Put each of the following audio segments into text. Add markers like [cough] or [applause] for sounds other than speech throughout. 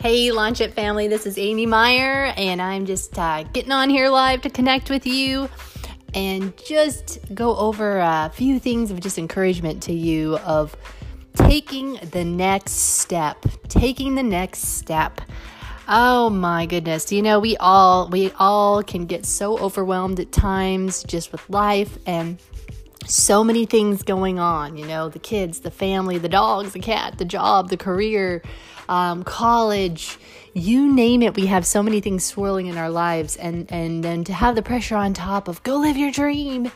Hey, Launch It family, this is Amy Meyer, and I'm just uh, getting on here live to connect with you and just go over a few things of just encouragement to you of taking the next step. Taking the next step. Oh my goodness. You know, we all we all can get so overwhelmed at times just with life and so many things going on, you know, the kids, the family, the dogs, the cat, the job, the career, um, college, you name it. We have so many things swirling in our lives, and and then to have the pressure on top of go live your dream,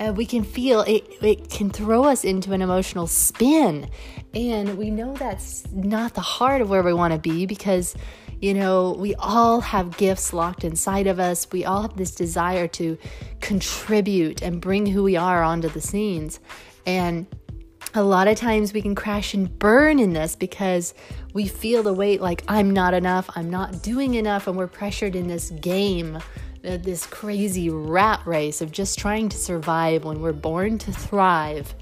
uh, we can feel it. It can throw us into an emotional spin, and we know that's not the heart of where we want to be because. You know, we all have gifts locked inside of us. We all have this desire to contribute and bring who we are onto the scenes. And a lot of times we can crash and burn in this because we feel the weight like I'm not enough, I'm not doing enough, and we're pressured in this game, uh, this crazy rat race of just trying to survive when we're born to thrive.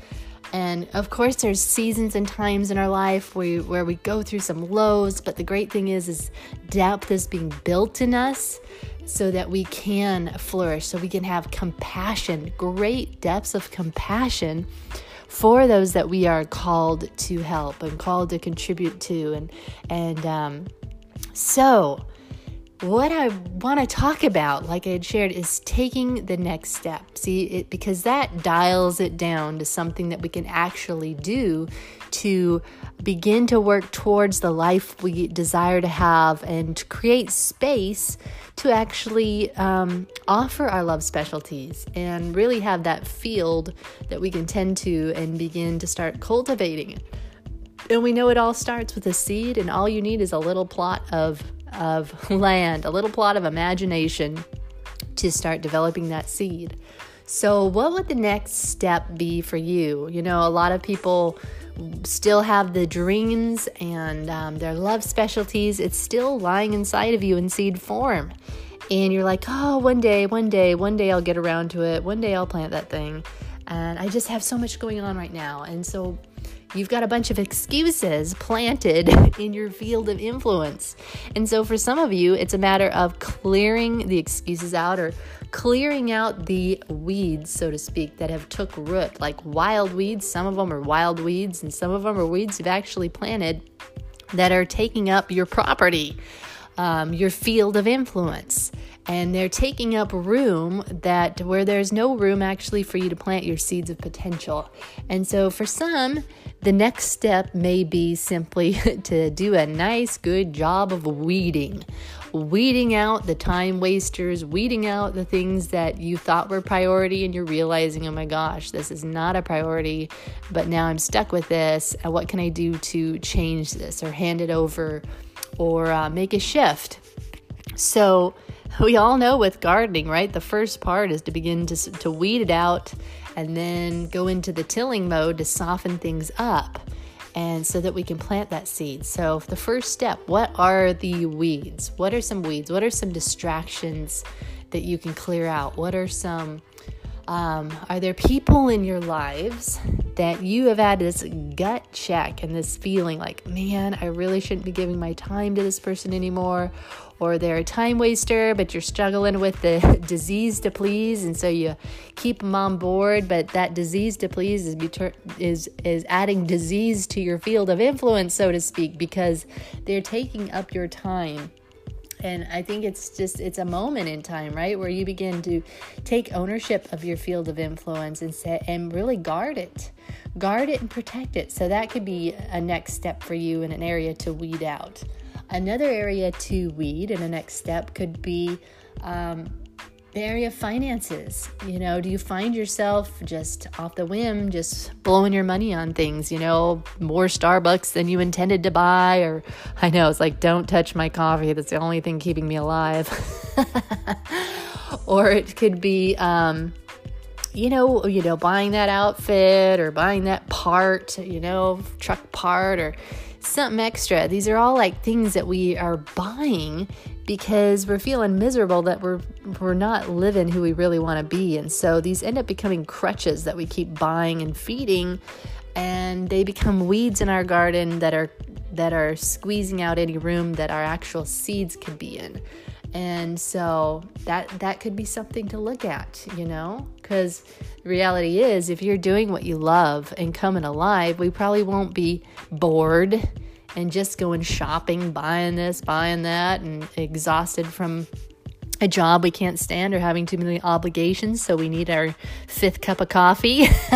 And of course, there's seasons and times in our life where, where we go through some lows, but the great thing is, is depth is being built in us so that we can flourish, so we can have compassion, great depths of compassion for those that we are called to help and called to contribute to and and um, so what I want to talk about, like I had shared, is taking the next step. See, it, because that dials it down to something that we can actually do to begin to work towards the life we desire to have and to create space to actually um, offer our love specialties and really have that field that we can tend to and begin to start cultivating. And we know it all starts with a seed, and all you need is a little plot of, of land, a little plot of imagination to start developing that seed. So, what would the next step be for you? You know, a lot of people still have the dreams and um, their love specialties, it's still lying inside of you in seed form. And you're like, oh, one day, one day, one day I'll get around to it. One day I'll plant that thing. And I just have so much going on right now. And so you've got a bunch of excuses planted [laughs] in your field of influence. And so for some of you, it's a matter of clearing the excuses out or clearing out the weeds, so to speak, that have took root, like wild weeds. Some of them are wild weeds, and some of them are weeds you've actually planted that are taking up your property, um, your field of influence. And they're taking up room that where there's no room actually for you to plant your seeds of potential. And so for some, the next step may be simply [laughs] to do a nice, good job of weeding. Weeding out the time wasters, weeding out the things that you thought were priority, and you're realizing, oh my gosh, this is not a priority, but now I'm stuck with this. What can I do to change this or hand it over or uh, make a shift? So, [laughs] we all know with gardening, right? The first part is to begin to, to weed it out and then go into the tilling mode to soften things up and so that we can plant that seed. So, the first step what are the weeds? What are some weeds? What are some distractions that you can clear out? What are some, um, are there people in your lives that you have had this gut check and this feeling like, man, I really shouldn't be giving my time to this person anymore? or they're a time waster, but you're struggling with the [laughs] disease to please, and so you keep them on board. But that disease to please is is is adding disease to your field of influence, so to speak, because they're taking up your time. And I think it's just it's a moment in time, right, where you begin to take ownership of your field of influence and say and really guard it, guard it and protect it. So that could be a next step for you in an area to weed out. Another area to weed and a next step could be um, area of finances. You know, do you find yourself just off the whim, just blowing your money on things, you know, more Starbucks than you intended to buy? Or I know it's like, don't touch my coffee. That's the only thing keeping me alive. [laughs] or it could be, um, you know, you know, buying that outfit or buying that part, you know, truck part or something extra. These are all like things that we are buying because we're feeling miserable that we're we're not living who we really want to be. And so these end up becoming crutches that we keep buying and feeding and they become weeds in our garden that are that are squeezing out any room that our actual seeds could be in. And so that that could be something to look at, you know? Cuz reality is if you're doing what you love and coming alive, we probably won't be bored and just going shopping, buying this, buying that and exhausted from a job we can't stand or having too many obligations, so we need our fifth cup of coffee. [laughs]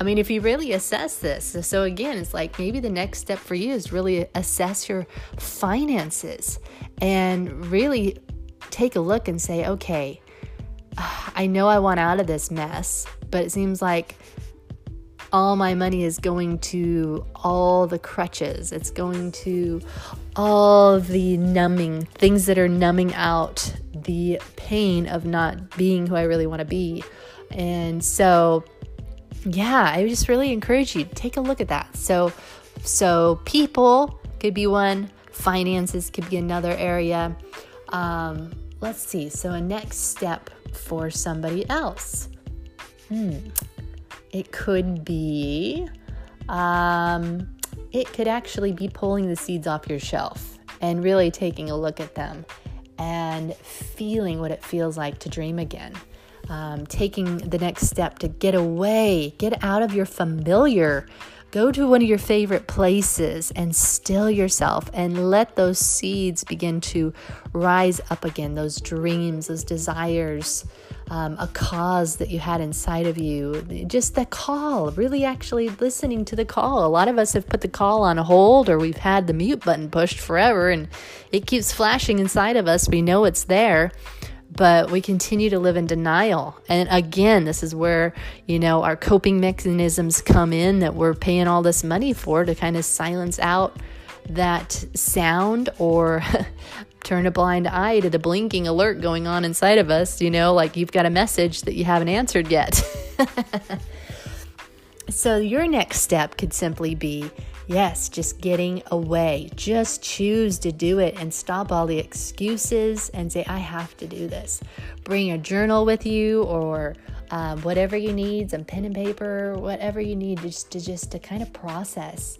I mean, if you really assess this, so again, it's like maybe the next step for you is really assess your finances and really take a look and say, okay, [sighs] I know I want out of this mess, but it seems like all my money is going to all the crutches. It's going to all the numbing things that are numbing out the pain of not being who I really want to be. And so, yeah, I just really encourage you to take a look at that. So, so people could be one, finances could be another area. Um, let's see. So, a next step for somebody else. Hmm. It could be, um, it could actually be pulling the seeds off your shelf and really taking a look at them and feeling what it feels like to dream again. Um, taking the next step to get away, get out of your familiar, go to one of your favorite places and still yourself and let those seeds begin to rise up again, those dreams, those desires um, a cause that you had inside of you. Just the call, really actually listening to the call. A lot of us have put the call on hold or we've had the mute button pushed forever and it keeps flashing inside of us. We know it's there but we continue to live in denial. And again, this is where, you know, our coping mechanisms come in that we're paying all this money for to kind of silence out that sound or [laughs] turn a blind eye to the blinking alert going on inside of us, you know, like you've got a message that you haven't answered yet. [laughs] so, your next step could simply be yes, just getting away. Just choose to do it and stop all the excuses and say, I have to do this. Bring a journal with you or um, whatever you need, some pen and paper, whatever you need just to just to kind of process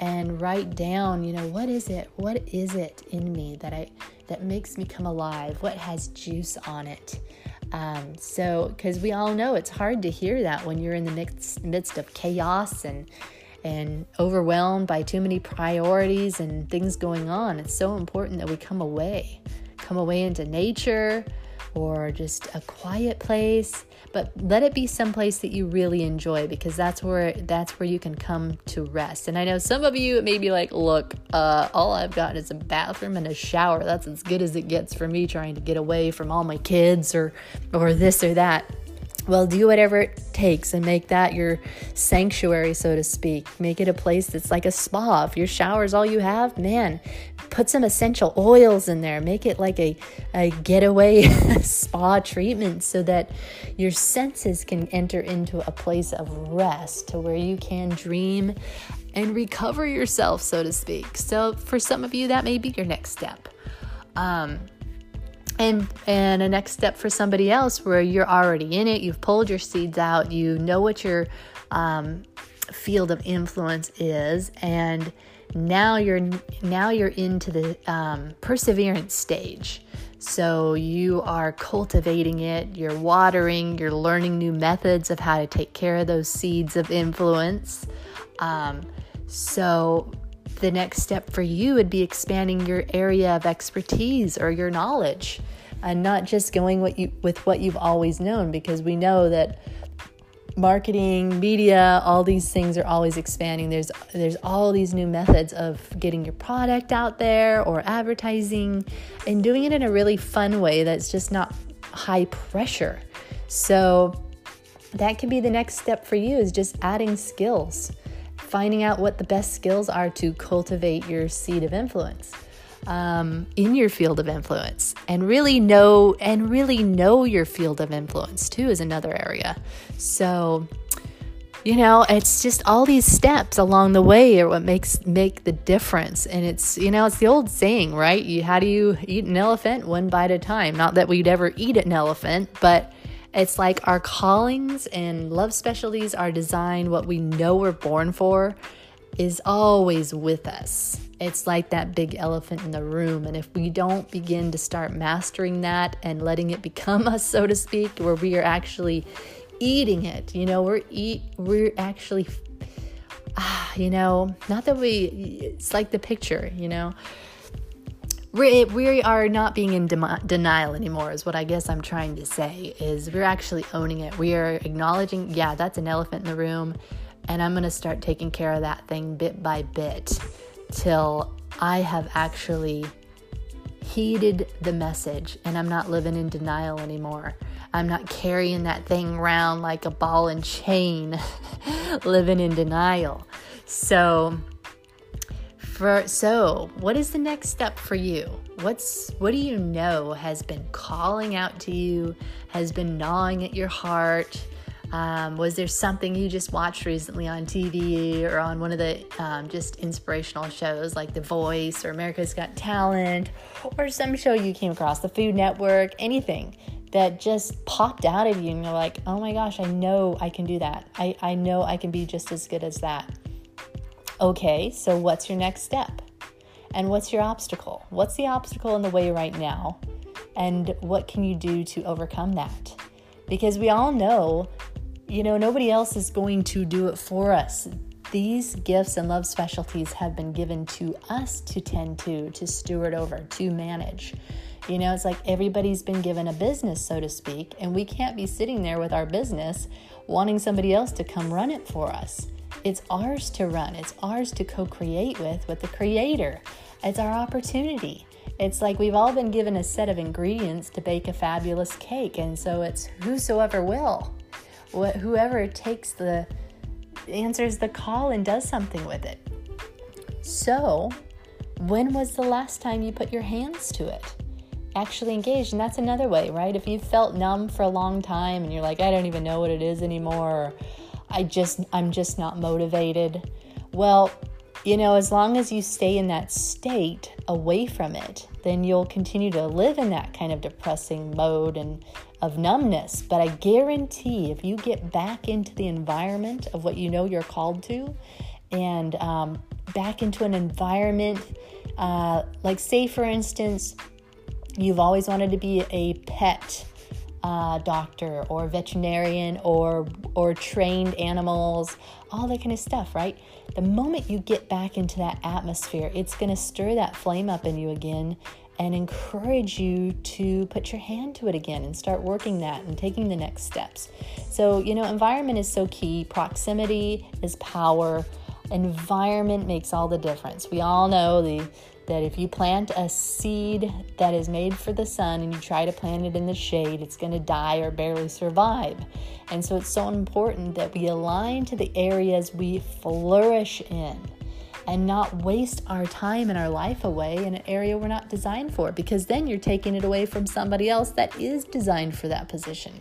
and write down, you know, what is it? What is it in me that I that makes me come alive? What has juice on it? Um, so, because we all know it's hard to hear that when you're in the midst, midst of chaos and and overwhelmed by too many priorities and things going on. It's so important that we come away, come away into nature or just a quiet place but let it be someplace that you really enjoy because that's where that's where you can come to rest. And i know some of you may be like look uh, all i've got is a bathroom and a shower. That's as good as it gets for me trying to get away from all my kids or or this or that well, do whatever it takes and make that your sanctuary, so to speak. Make it a place that's like a spa. If your shower is all you have, man, put some essential oils in there. Make it like a, a getaway [laughs] spa treatment so that your senses can enter into a place of rest to where you can dream and recover yourself, so to speak. So, for some of you, that may be your next step. Um, and and a next step for somebody else where you're already in it you've pulled your seeds out you know what your um, field of influence is and now you're now you're into the um, perseverance stage. So you are cultivating it you're watering you're learning new methods of how to take care of those seeds of influence. Um, so the next step for you would be expanding your area of expertise or your knowledge and not just going what you with what you've always known because we know that marketing media all these things are always expanding. There's there's all these new methods of getting your product out there or advertising and doing it in a really fun way that's just not high pressure. So that can be the next step for you is just adding skills finding out what the best skills are to cultivate your seed of influence um, in your field of influence and really know and really know your field of influence too is another area. So you know it's just all these steps along the way are what makes make the difference. And it's you know it's the old saying right? You how do you eat an elephant? One bite at a time. Not that we'd ever eat an elephant but it's like our callings and love specialties are designed what we know we're born for is always with us. It's like that big elephant in the room. And if we don't begin to start mastering that and letting it become [laughs] us, so to speak, where we are actually eating it, you know, we're eat, we're actually, ah, [sighs] you know, not that we, it's like the picture, you know, we, are not being in de- denial anymore is what i guess i'm trying to say is we're actually owning it. We are acknowledging yeah that's an elephant in the room and i'm going to start taking care of that thing bit by bit till i have actually heeded the message and i'm not living in denial anymore. I'm not carrying that thing around like a ball and chain [laughs] living in denial. So for so, what is the next step for you? What's what do you know has been calling out to you, has been gnawing at your heart? Um, was there something you just watched recently on TV or on one of the um, just inspirational shows like The Voice or America's Got Talent or some show you came across, the Food Network, anything that just popped out of you and you're like, oh my gosh, I know I can do that. I, I know I can be just as good as that. Okay, so what's your next step? And what's your obstacle? What's the obstacle in the way right now? And what can you do to overcome that? Because we all know, you know, nobody else is going to do it for us. These gifts and love specialties have been given to us to tend to, to steward over, to manage. You know, it's like everybody's been given a business, so to speak, and we can't be sitting there with our business wanting somebody else to come run it for us. It's ours to run, it's ours to co create with, with the Creator. It's our opportunity. It's like we've all been given a set of ingredients to bake a fabulous cake, and so it's whosoever will. Whoever takes the answers the call and does something with it. So, when was the last time you put your hands to it? Actually engaged, and that's another way, right? If you've felt numb for a long time and you're like, I don't even know what it is anymore, I just I'm just not motivated. Well, you know, as long as you stay in that state away from it, then you'll continue to live in that kind of depressing mode and of numbness. But I guarantee if you get back into the environment of what you know you're called to and um, back into an environment, uh, like, say, for instance, you've always wanted to be a pet uh, doctor or veterinarian or or trained animals, all that kind of stuff, right? The moment you get back into that atmosphere, it's going to stir that flame up in you again and encourage you to put your hand to it again and start working that and taking the next steps. So, you know, environment is so key. Proximity is power. Environment makes all the difference. We all know the that if you plant a seed that is made for the sun and you try to plant it in the shade, it's going to die or barely survive. And so it's so important that we align to the areas we flourish in and not waste our time and our life away in an area we're not designed for because then you're taking it away from somebody else that is designed for that position.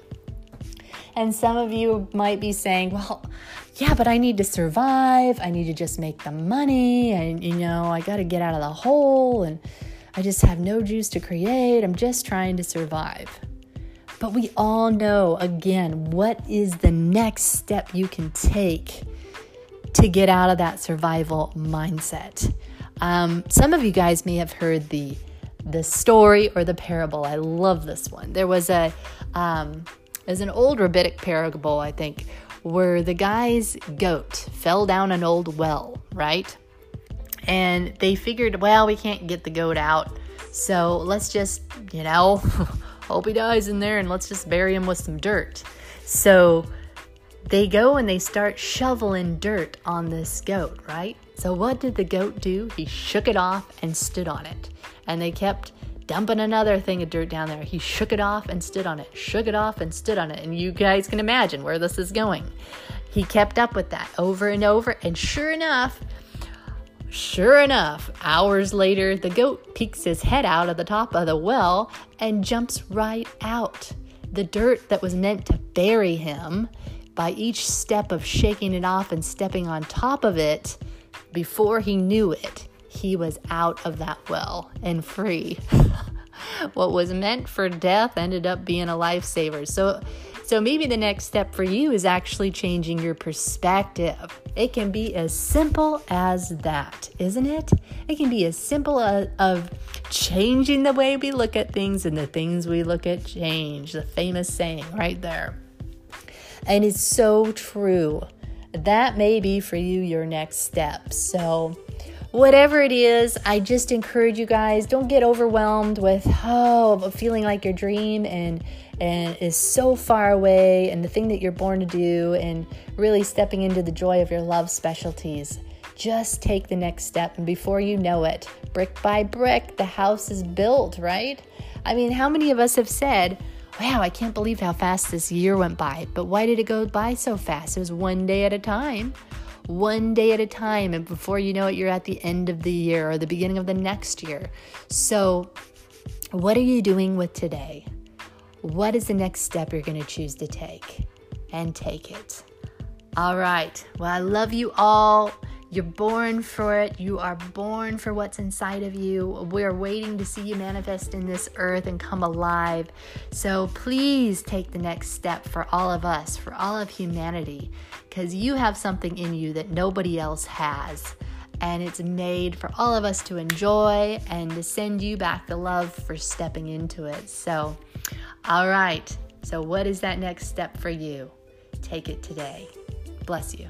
And some of you might be saying, well, yeah, but I need to survive. I need to just make the money. And, you know, I got to get out of the hole. And I just have no juice to create. I'm just trying to survive. But we all know, again, what is the next step you can take to get out of that survival mindset? Um, some of you guys may have heard the the story or the parable. I love this one. There was a um, there's an old rabbinic parable, I think, where the guy's goat fell down an old well, right? And they figured, well, we can't get the goat out. So let's just, you know, [laughs] hope he dies in there and let's just bury him with some dirt. So they go and they start shoveling dirt on this goat, right? So what did the goat do? He shook it off and stood on it. And they kept dumping another thing of dirt down there. He shook it off and stood on it, shook it off and stood on it. And you guys can imagine where this is going. He kept up with that over and over. And sure enough, sure enough, hours later, the goat peeks his head out of the top of the well and jumps right out. The dirt that was meant to bury him, by each step of shaking it off and stepping on top of it, before he knew it, he was out of that well and free. [laughs] what was meant for death ended up being a lifesaver. So, So maybe the next step for you is actually changing your perspective. It can be as simple as that, isn't it? It can be as simple as of changing the way we look at things and the things we look at change. The famous saying right there. And it's so true. That may be for you your next step. So whatever it is, I just encourage you guys don't get overwhelmed with oh feeling like your dream and and is so far away and the thing that you're born to do and really stepping into the joy of your love specialties. Just take the next step and before you know it, brick by brick, the house is built, right? I mean, how many of us have said, Wow, I can't believe how fast this year went by. But why did it go by so fast? It was one day at a time one day at a time. And before you know it, you're at the end of the year or the beginning of the next year. So, what are you doing with today? What is the next step you're going to choose to take? And take it. All right. Well, I love you all. You're born for it. You are born for what's inside of you. We're waiting to see you manifest in this earth and come alive. So please take the next step for all of us, for all of humanity, because you have something in you that nobody else has. And it's made for all of us to enjoy and to send you back the love for stepping into it. So, all right. So, what is that next step for you? Take it today. Bless you.